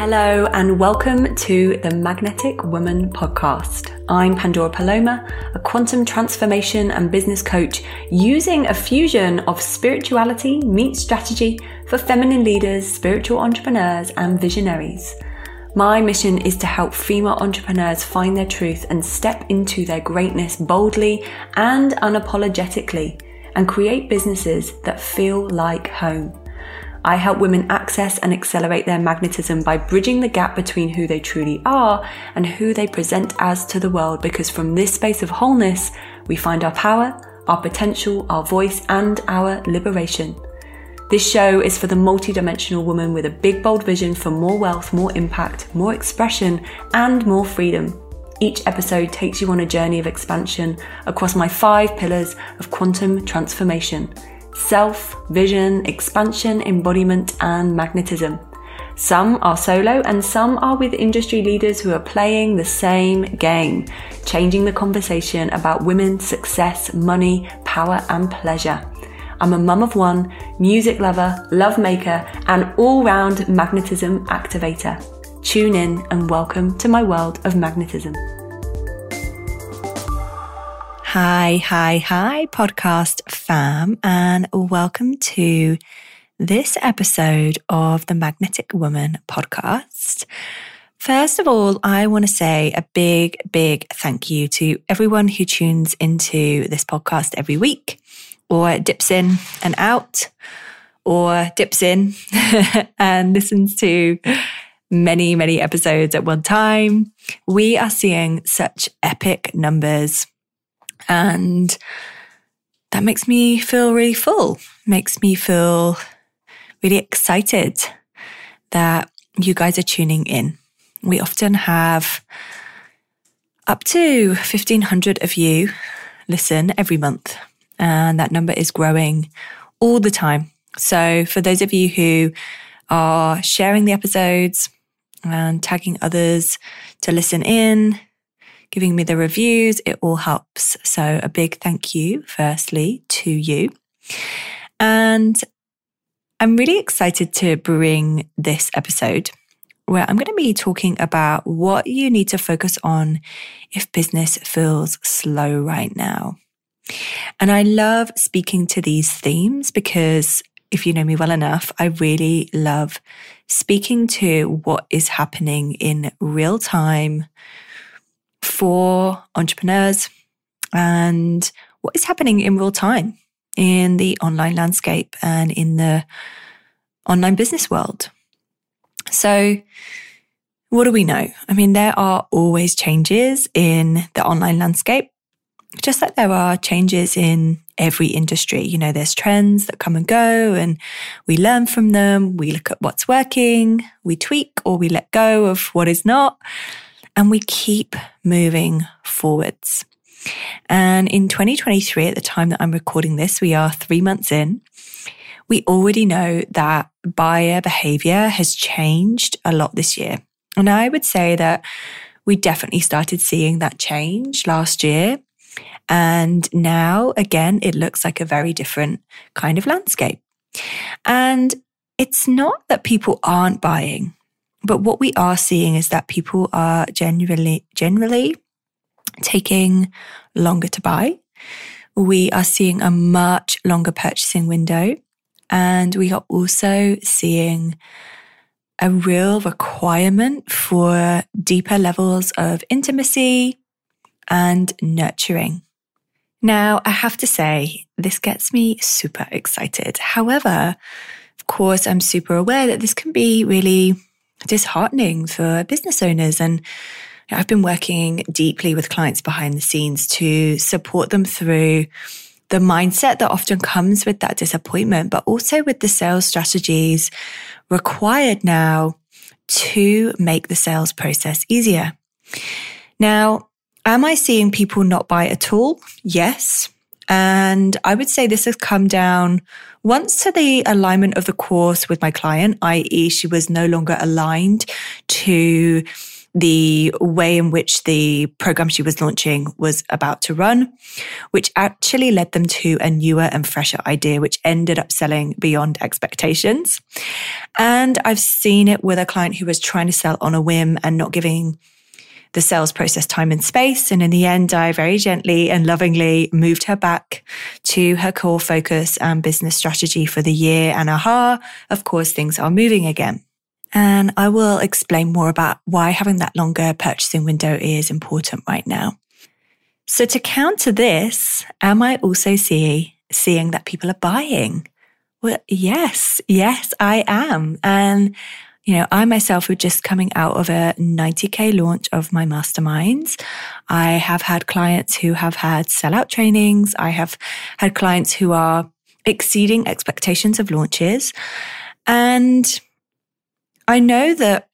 Hello, and welcome to the Magnetic Woman podcast. I'm Pandora Paloma, a quantum transformation and business coach using a fusion of spirituality meets strategy for feminine leaders, spiritual entrepreneurs, and visionaries. My mission is to help female entrepreneurs find their truth and step into their greatness boldly and unapologetically and create businesses that feel like home. I help women access and accelerate their magnetism by bridging the gap between who they truly are and who they present as to the world because from this space of wholeness, we find our power, our potential, our voice, and our liberation. This show is for the multidimensional woman with a big, bold vision for more wealth, more impact, more expression, and more freedom. Each episode takes you on a journey of expansion across my five pillars of quantum transformation self, vision, expansion, embodiment, and magnetism. Some are solo and some are with industry leaders who are playing the same game, changing the conversation about women, success, money, power, and pleasure. I'm a mum of one, music lover, love maker, and all round magnetism activator. Tune in and welcome to my world of magnetism. Hi, hi, hi, podcast fam, and welcome to this episode of the Magnetic Woman podcast. First of all, I want to say a big, big thank you to everyone who tunes into this podcast every week or dips in and out or dips in and listens to many, many episodes at one time. We are seeing such epic numbers and that makes me feel really full, makes me feel really excited that you guys are tuning in. We often have up to 1500 of you listen every month, and that number is growing all the time. So, for those of you who are sharing the episodes and tagging others to listen in, giving me the reviews. It all helps. So a big thank you, firstly, to you. And I'm really excited to bring this episode where I'm going to be talking about what you need to focus on if business feels slow right now. And I love speaking to these themes because if you know me well enough, I really love speaking to what is happening in real time for entrepreneurs and what is happening in real time in the online landscape and in the online business world. So, what do we know? I mean, there are always changes in the online landscape, just like there are changes in every industry. You know, there's trends that come and go, and we learn from them. We look at what's working, we tweak or we let go of what is not and we keep moving forwards. And in 2023, at the time that I'm recording this, we are three months in. We already know that buyer behavior has changed a lot this year. And I would say that we definitely started seeing that change last year. And now, again, it looks like a very different kind of landscape. And it's not that people aren't buying. But what we are seeing is that people are generally, generally taking longer to buy. We are seeing a much longer purchasing window. And we are also seeing a real requirement for deeper levels of intimacy and nurturing. Now, I have to say, this gets me super excited. However, of course, I'm super aware that this can be really disheartening for business owners. And I've been working deeply with clients behind the scenes to support them through the mindset that often comes with that disappointment, but also with the sales strategies required now to make the sales process easier. Now, am I seeing people not buy at all? Yes. And I would say this has come down once to the alignment of the course with my client, i.e., she was no longer aligned to the way in which the program she was launching was about to run, which actually led them to a newer and fresher idea, which ended up selling beyond expectations. And I've seen it with a client who was trying to sell on a whim and not giving the sales process time and space. And in the end, I very gently and lovingly moved her back to her core focus and business strategy for the year. And aha, of course, things are moving again. And I will explain more about why having that longer purchasing window is important right now. So to counter this, am I also see, seeing that people are buying? Well, yes, yes, I am. And, you know, I myself were just coming out of a 90K launch of my masterminds. I have had clients who have had sellout trainings. I have had clients who are exceeding expectations of launches. And I know that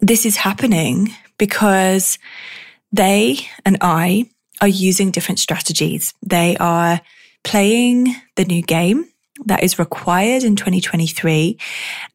this is happening because they and I are using different strategies. They are playing the new game that is required in 2023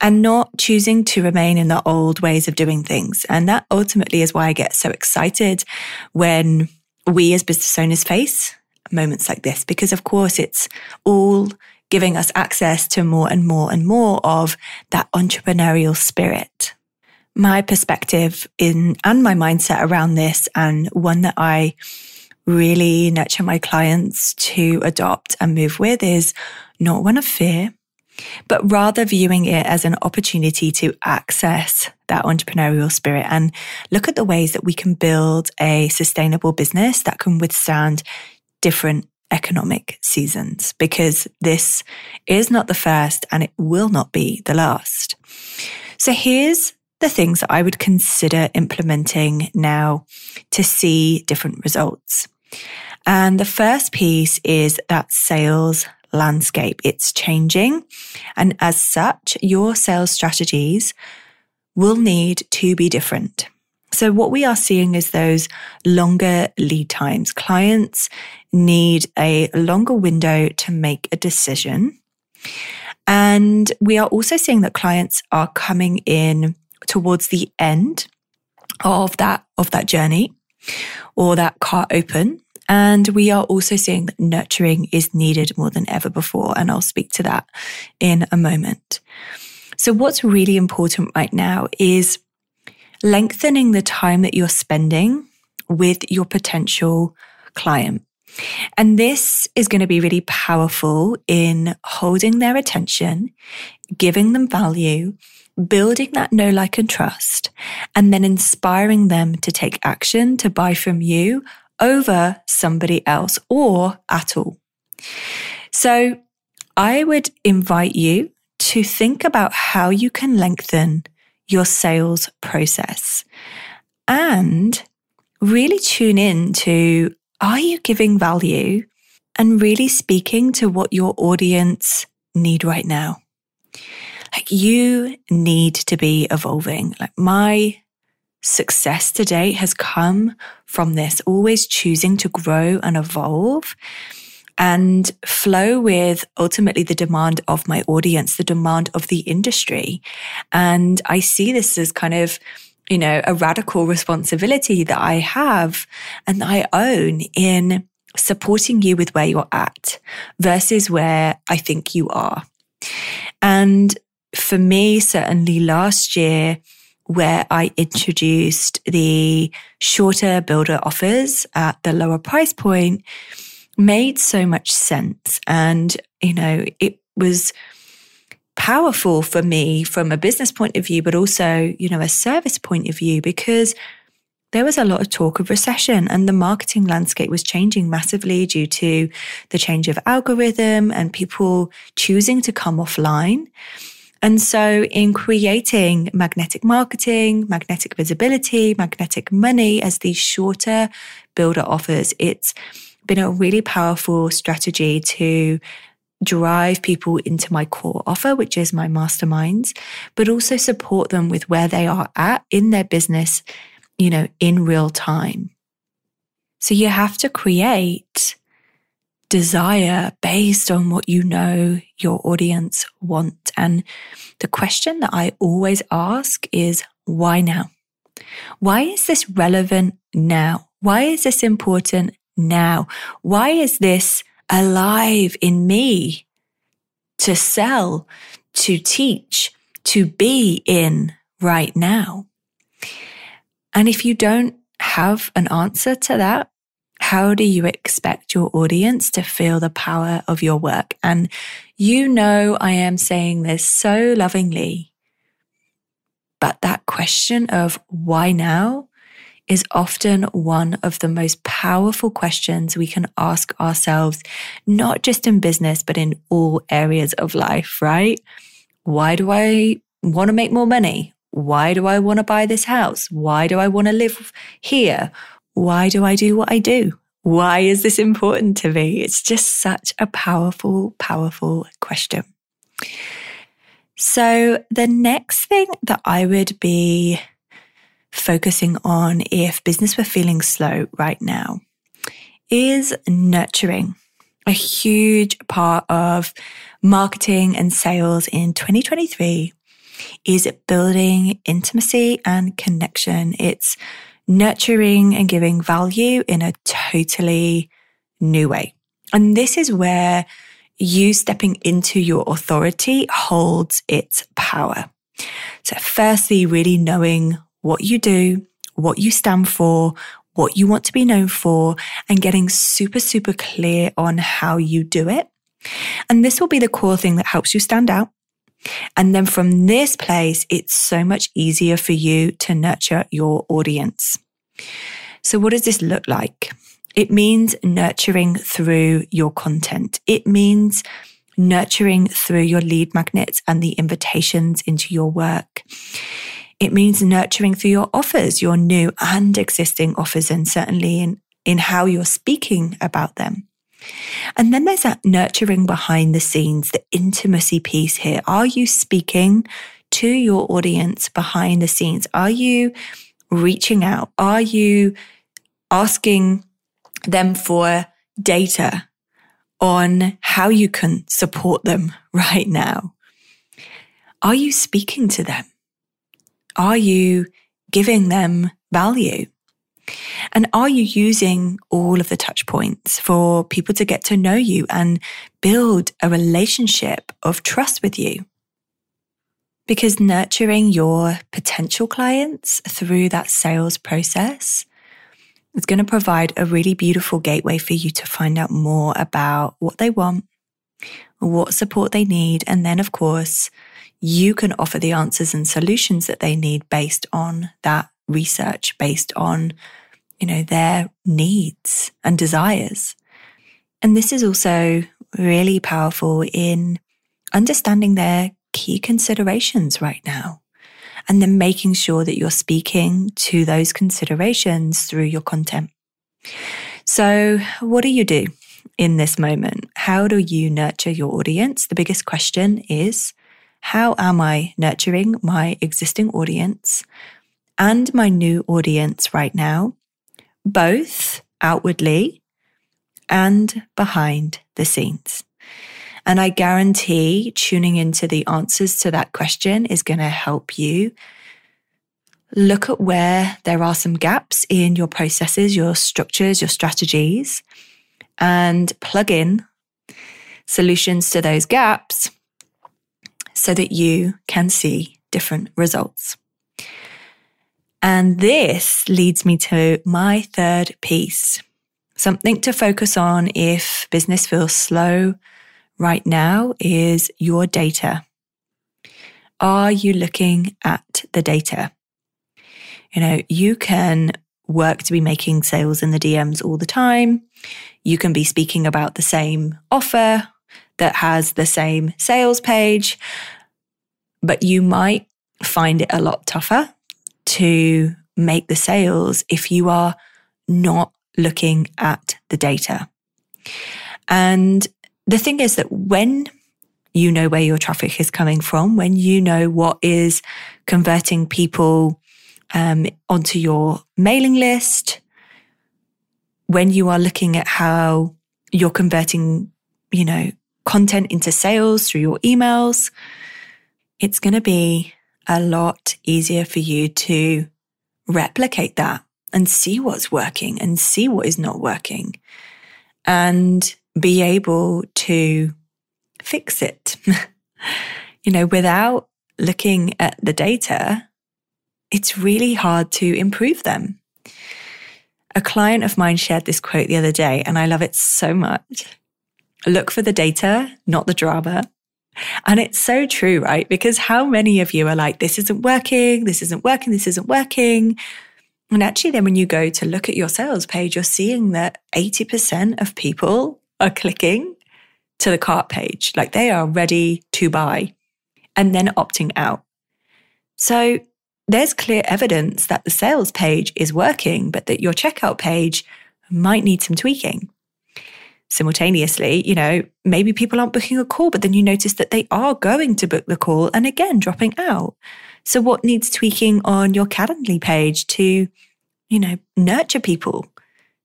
and not choosing to remain in the old ways of doing things. And that ultimately is why I get so excited when we as business owners face moments like this, because of course it's all giving us access to more and more and more of that entrepreneurial spirit. My perspective in and my mindset around this and one that I really nurture my clients to adopt and move with is not one of fear, but rather viewing it as an opportunity to access that entrepreneurial spirit and look at the ways that we can build a sustainable business that can withstand different economic seasons because this is not the first and it will not be the last. So here's the things that I would consider implementing now to see different results. And the first piece is that sales landscape. It's changing. And as such, your sales strategies will need to be different. So what we are seeing is those longer lead times. Clients need a longer window to make a decision. And we are also seeing that clients are coming in towards the end of that, of that journey or that car open. And we are also seeing that nurturing is needed more than ever before. And I'll speak to that in a moment. So what's really important right now is lengthening the time that you're spending with your potential client. And this is going to be really powerful in holding their attention, giving them value, building that know, like, and trust, and then inspiring them to take action to buy from you over somebody else or at all. So I would invite you to think about how you can lengthen your sales process and really tune in to are you giving value and really speaking to what your audience need right now? Like you need to be evolving. Like my success today has come from this, always choosing to grow and evolve and flow with ultimately the demand of my audience, the demand of the industry. And I see this as kind of, you know, a radical responsibility that I have and I own in supporting you with where you're at versus where I think you are. And for me, certainly last year, where I introduced the shorter builder offers at the lower price point, made so much sense. And, you know, it was powerful for me from a business point of view, but also, you know, a service point of view, because there was a lot of talk of recession and the marketing landscape was changing massively due to the change of algorithm and people choosing to come offline. And so in creating magnetic marketing, magnetic visibility, magnetic money as these shorter builder offers, it's been a really powerful strategy to drive people into my core offer, which is my masterminds, but also support them with where they are at in their business, you know, in real time. So you have to create desire based on what you know your audience want. And the question that I always ask is, why now? Why is this relevant now? Why is this important now? Why is this alive in me to sell, to teach, to be in right now? And if you don't have an answer to that, how do you expect your audience to feel the power of your work? And you know, I am saying this so lovingly, but that question of why now is often one of the most powerful questions we can ask ourselves, not just in business, but in all areas of life, right? Why do I want to make more money? Why do I want to buy this house? Why do I want to live here? Why do I do what I do? Why is this important to me? It's just such a powerful, powerful question. So, the next thing that I would be focusing on if business were feeling slow right now is nurturing. A huge part of marketing and sales in 2023 is building intimacy and connection. It's nurturing and giving value in a totally new way. And this is where you stepping into your authority holds its power. So, firstly, really knowing what you do, what you stand for, what you want to be known for, and getting super, super clear on how you do it. And this will be the core thing that helps you stand out. And then from this place, it's so much easier for you to nurture your audience. So, what does this look like? It means nurturing through your content. It means nurturing through your lead magnets and the invitations into your work. It means nurturing through your offers, your new and existing offers, and certainly in, in how you're speaking about them. And then there's that nurturing behind the scenes, the intimacy piece here. Are you speaking to your audience behind the scenes? Are you reaching out? Are you asking them for data on how you can support them right now? Are you speaking to them? Are you giving them value? And are you using all of the touch points for people to get to know you and build a relationship of trust with you? Because nurturing your potential clients through that sales process is going to provide a really beautiful gateway for you to find out more about what they want, what support they need. And then, of course, you can offer the answers and solutions that they need based on that research, based on you know, their needs and desires. And this is also really powerful in understanding their key considerations right now. And then making sure that you're speaking to those considerations through your content. So, what do you do in this moment? How do you nurture your audience? The biggest question is how am I nurturing my existing audience and my new audience right now? Both outwardly and behind the scenes. And I guarantee tuning into the answers to that question is going to help you look at where there are some gaps in your processes, your structures, your strategies, and plug in solutions to those gaps so that you can see different results. And this leads me to my third piece something to focus on if business feels slow right now is your data. Are you looking at the data? You know, you can work to be making sales in the DMs all the time. You can be speaking about the same offer that has the same sales page, but you might find it a lot tougher to make the sales if you are not looking at the data. And the thing is that when you know where your traffic is coming from, when you know what is converting people um, onto your mailing list, when you are looking at how you're converting, you know, content into sales through your emails, it's going to be a lot easier for you to replicate that and see what's working and see what is not working and be able to fix it. you know, without looking at the data, it's really hard to improve them. A client of mine shared this quote the other day, and I love it so much. Look for the data, not the drama. And it's so true, right? Because how many of you are like, this isn't working, this isn't working, this isn't working. And actually, then when you go to look at your sales page, you're seeing that 80% of people are clicking to the cart page, like they are ready to buy and then opting out. So there's clear evidence that the sales page is working, but that your checkout page might need some tweaking. Simultaneously, you know, maybe people aren't booking a call, but then you notice that they are going to book the call and again dropping out. So, what needs tweaking on your Calendly page to, you know, nurture people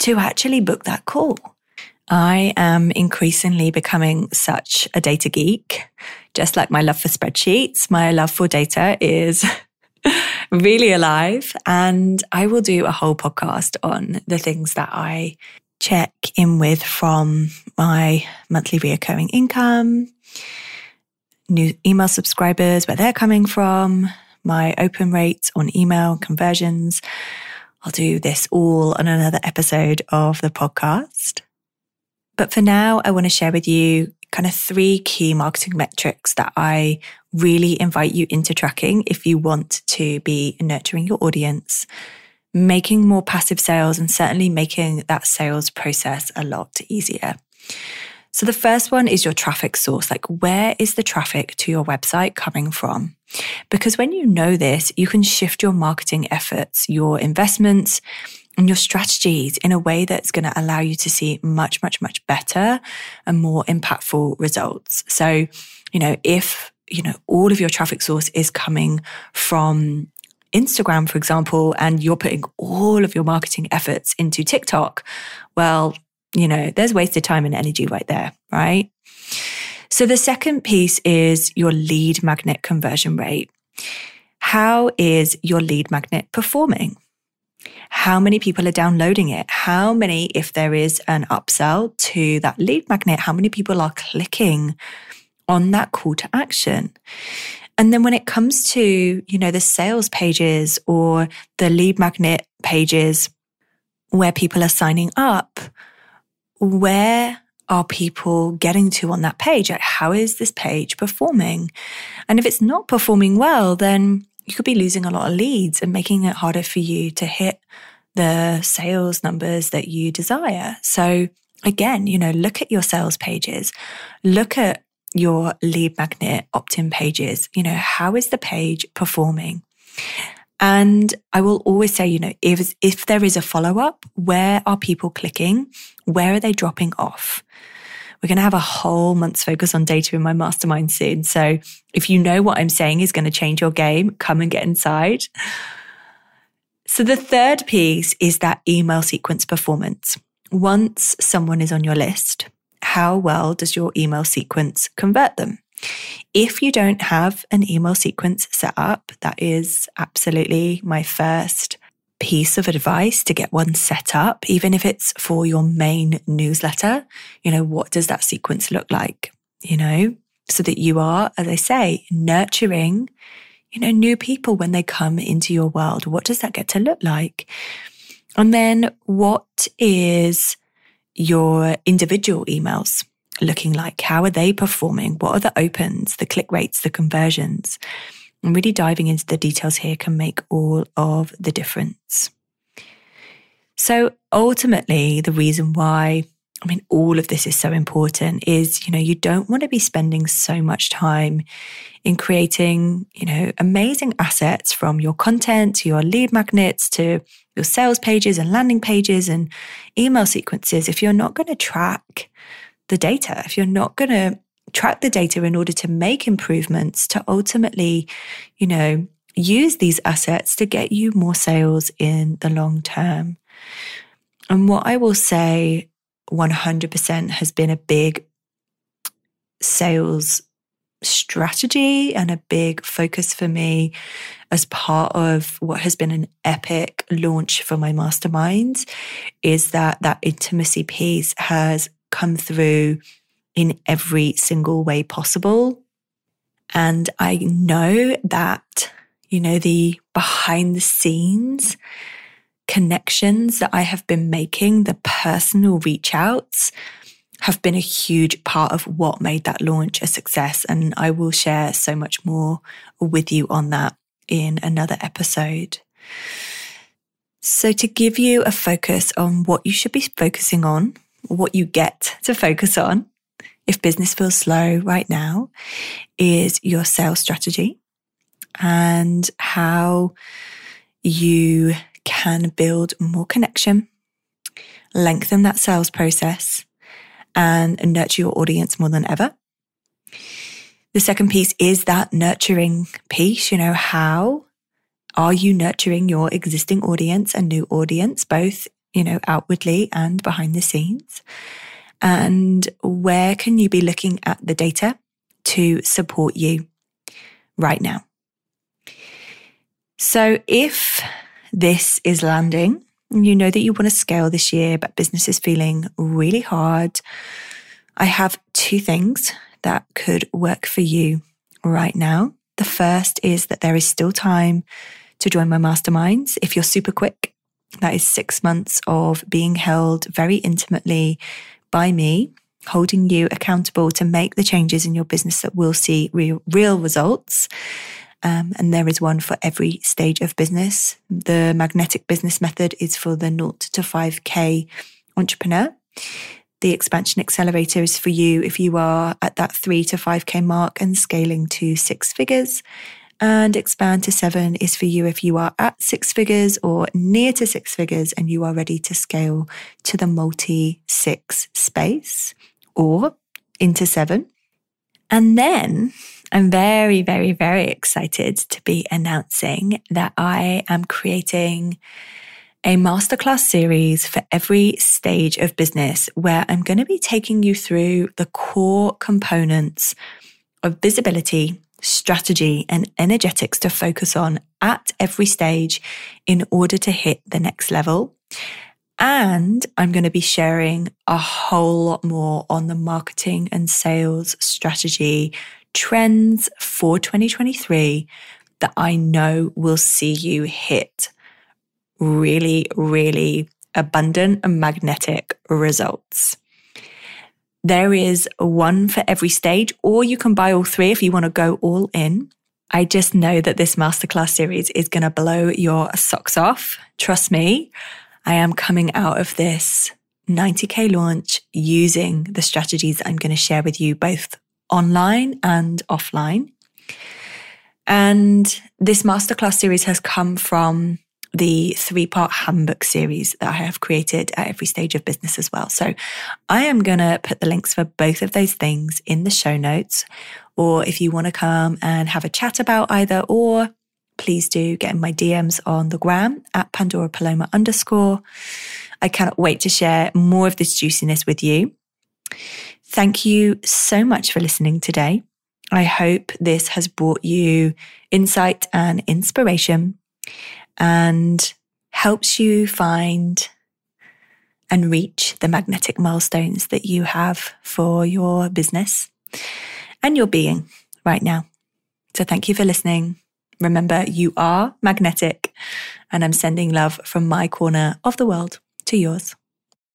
to actually book that call? I am increasingly becoming such a data geek. Just like my love for spreadsheets, my love for data is really alive. And I will do a whole podcast on the things that I check in with from my monthly reoccurring income, new email subscribers, where they're coming from, my open rates on email conversions. I'll do this all on another episode of the podcast. But for now, I want to share with you kind of three key marketing metrics that I really invite you into tracking if you want to be nurturing your audience, making more passive sales, and certainly making that sales process a lot easier. So the first one is your traffic source. Like, where is the traffic to your website coming from? Because when you know this, you can shift your marketing efforts, your investments, and your strategies in a way that's going to allow you to see much, much, much better and more impactful results. So, you know, if, you know, all of your traffic source is coming from Instagram, for example, and you're putting all of your marketing efforts into TikTok, well, you know, there's wasted time and energy right there, right? So the second piece is your lead magnet conversion rate. How is your lead magnet performing? How many people are downloading it? How many, if there is an upsell to that lead magnet, how many people are clicking on that call to action? And then when it comes to, you know, the sales pages or the lead magnet pages where people are signing up, where are people getting to on that page? How is this page performing? And if it's not performing well, then you could be losing a lot of leads and making it harder for you to hit the sales numbers that you desire. So again, you know, look at your sales pages, look at your lead magnet opt-in pages. You know, how is the page performing? And I will always say, you know, if, if there is a follow up, where are people clicking? Where are they dropping off? We're going to have a whole month's focus on data in my mastermind soon. So if you know what I'm saying is going to change your game, come and get inside. So the third piece is that email sequence performance. Once someone is on your list, how well does your email sequence convert them? If you don't have an email sequence set up, that is absolutely my first piece of advice to get one set up, even if it's for your main newsletter. You know, what does that sequence look like? You know, so that you are, as I say, nurturing, you know, new people when they come into your world. What does that get to look like? And then what is your individual emails looking like? How are they performing? What are the opens, the click rates, the conversions? And really diving into the details here can make all of the difference. So ultimately, the reason why I mean, all of this is so important is, you know, you don't want to be spending so much time in creating, you know, amazing assets from your content to your lead magnets to your sales pages and landing pages and email sequences if you're not going to track the data, if you're not going to track the data in order to make improvements to ultimately, you know, use these assets to get you more sales in the long term. And what I will say 100% has been a big sales strategy and a big focus for me as part of what has been an epic launch for my mastermind is that that intimacy piece has come through in every single way possible. And I know that, you know, the behind the scenes connections that I have been making, the personal reach outs, have been a huge part of what made that launch a success. And I will share so much more with you on that in another episode. So, to give you a focus on what you should be focusing on, what you get to focus on if business feels slow right now, is your sales strategy and how you can build more connection, lengthen that sales process, and nurture your audience more than ever. The second piece is that nurturing piece. You know, how are you nurturing your existing audience and new audience, both, you know, outwardly and behind the scenes? And where can you be looking at the data to support you right now? So if this is landing, you know that you want to scale this year, but business is feeling really hard. I have two things that could work for you right now. The first is that there is still time to join my masterminds. If you're super quick, that is six months of being held very intimately by me, holding you accountable to make the changes in your business that will see real, real results. Um, and there is one for every stage of business. The magnetic business method is for the 0 to 5K entrepreneur. The expansion accelerator is for you if you are at that 3 to 5K mark and scaling to six figures. And expand to seven is for you if you are at six figures or near to six figures and you are ready to scale to the multi six space or into seven. And then I'm very, very, very excited to be announcing that I am creating a masterclass series for every stage of business where I'm going to be taking you through the core components of visibility, strategy, and energetics to focus on at every stage in order to hit the next level. And I'm going to be sharing a whole lot more on the marketing and sales strategy trends for 2023 that I know will see you hit really, really abundant and magnetic results. There is one for every stage, or you can buy all three if you want to go all in. I just know that this masterclass series is going to blow your socks off. Trust me, I am coming out of this 90K launch using the strategies I'm going to share with you both online and offline. And this masterclass series has come from the three part handbook series that I have created at every stage of business as well. So I am going to put the links for both of those things in the show notes. Or if you want to come and have a chat about either or, please do get in my DMs on the gram at Pandora Paloma underscore. I cannot wait to share more of this juiciness with you. Thank you so much for listening today. I hope this has brought you insight and inspiration and helps you find and reach the magnetic milestones that you have for your business and your being right now. So thank you for listening. Remember, you are magnetic, and I'm sending love from my corner of the world to yours.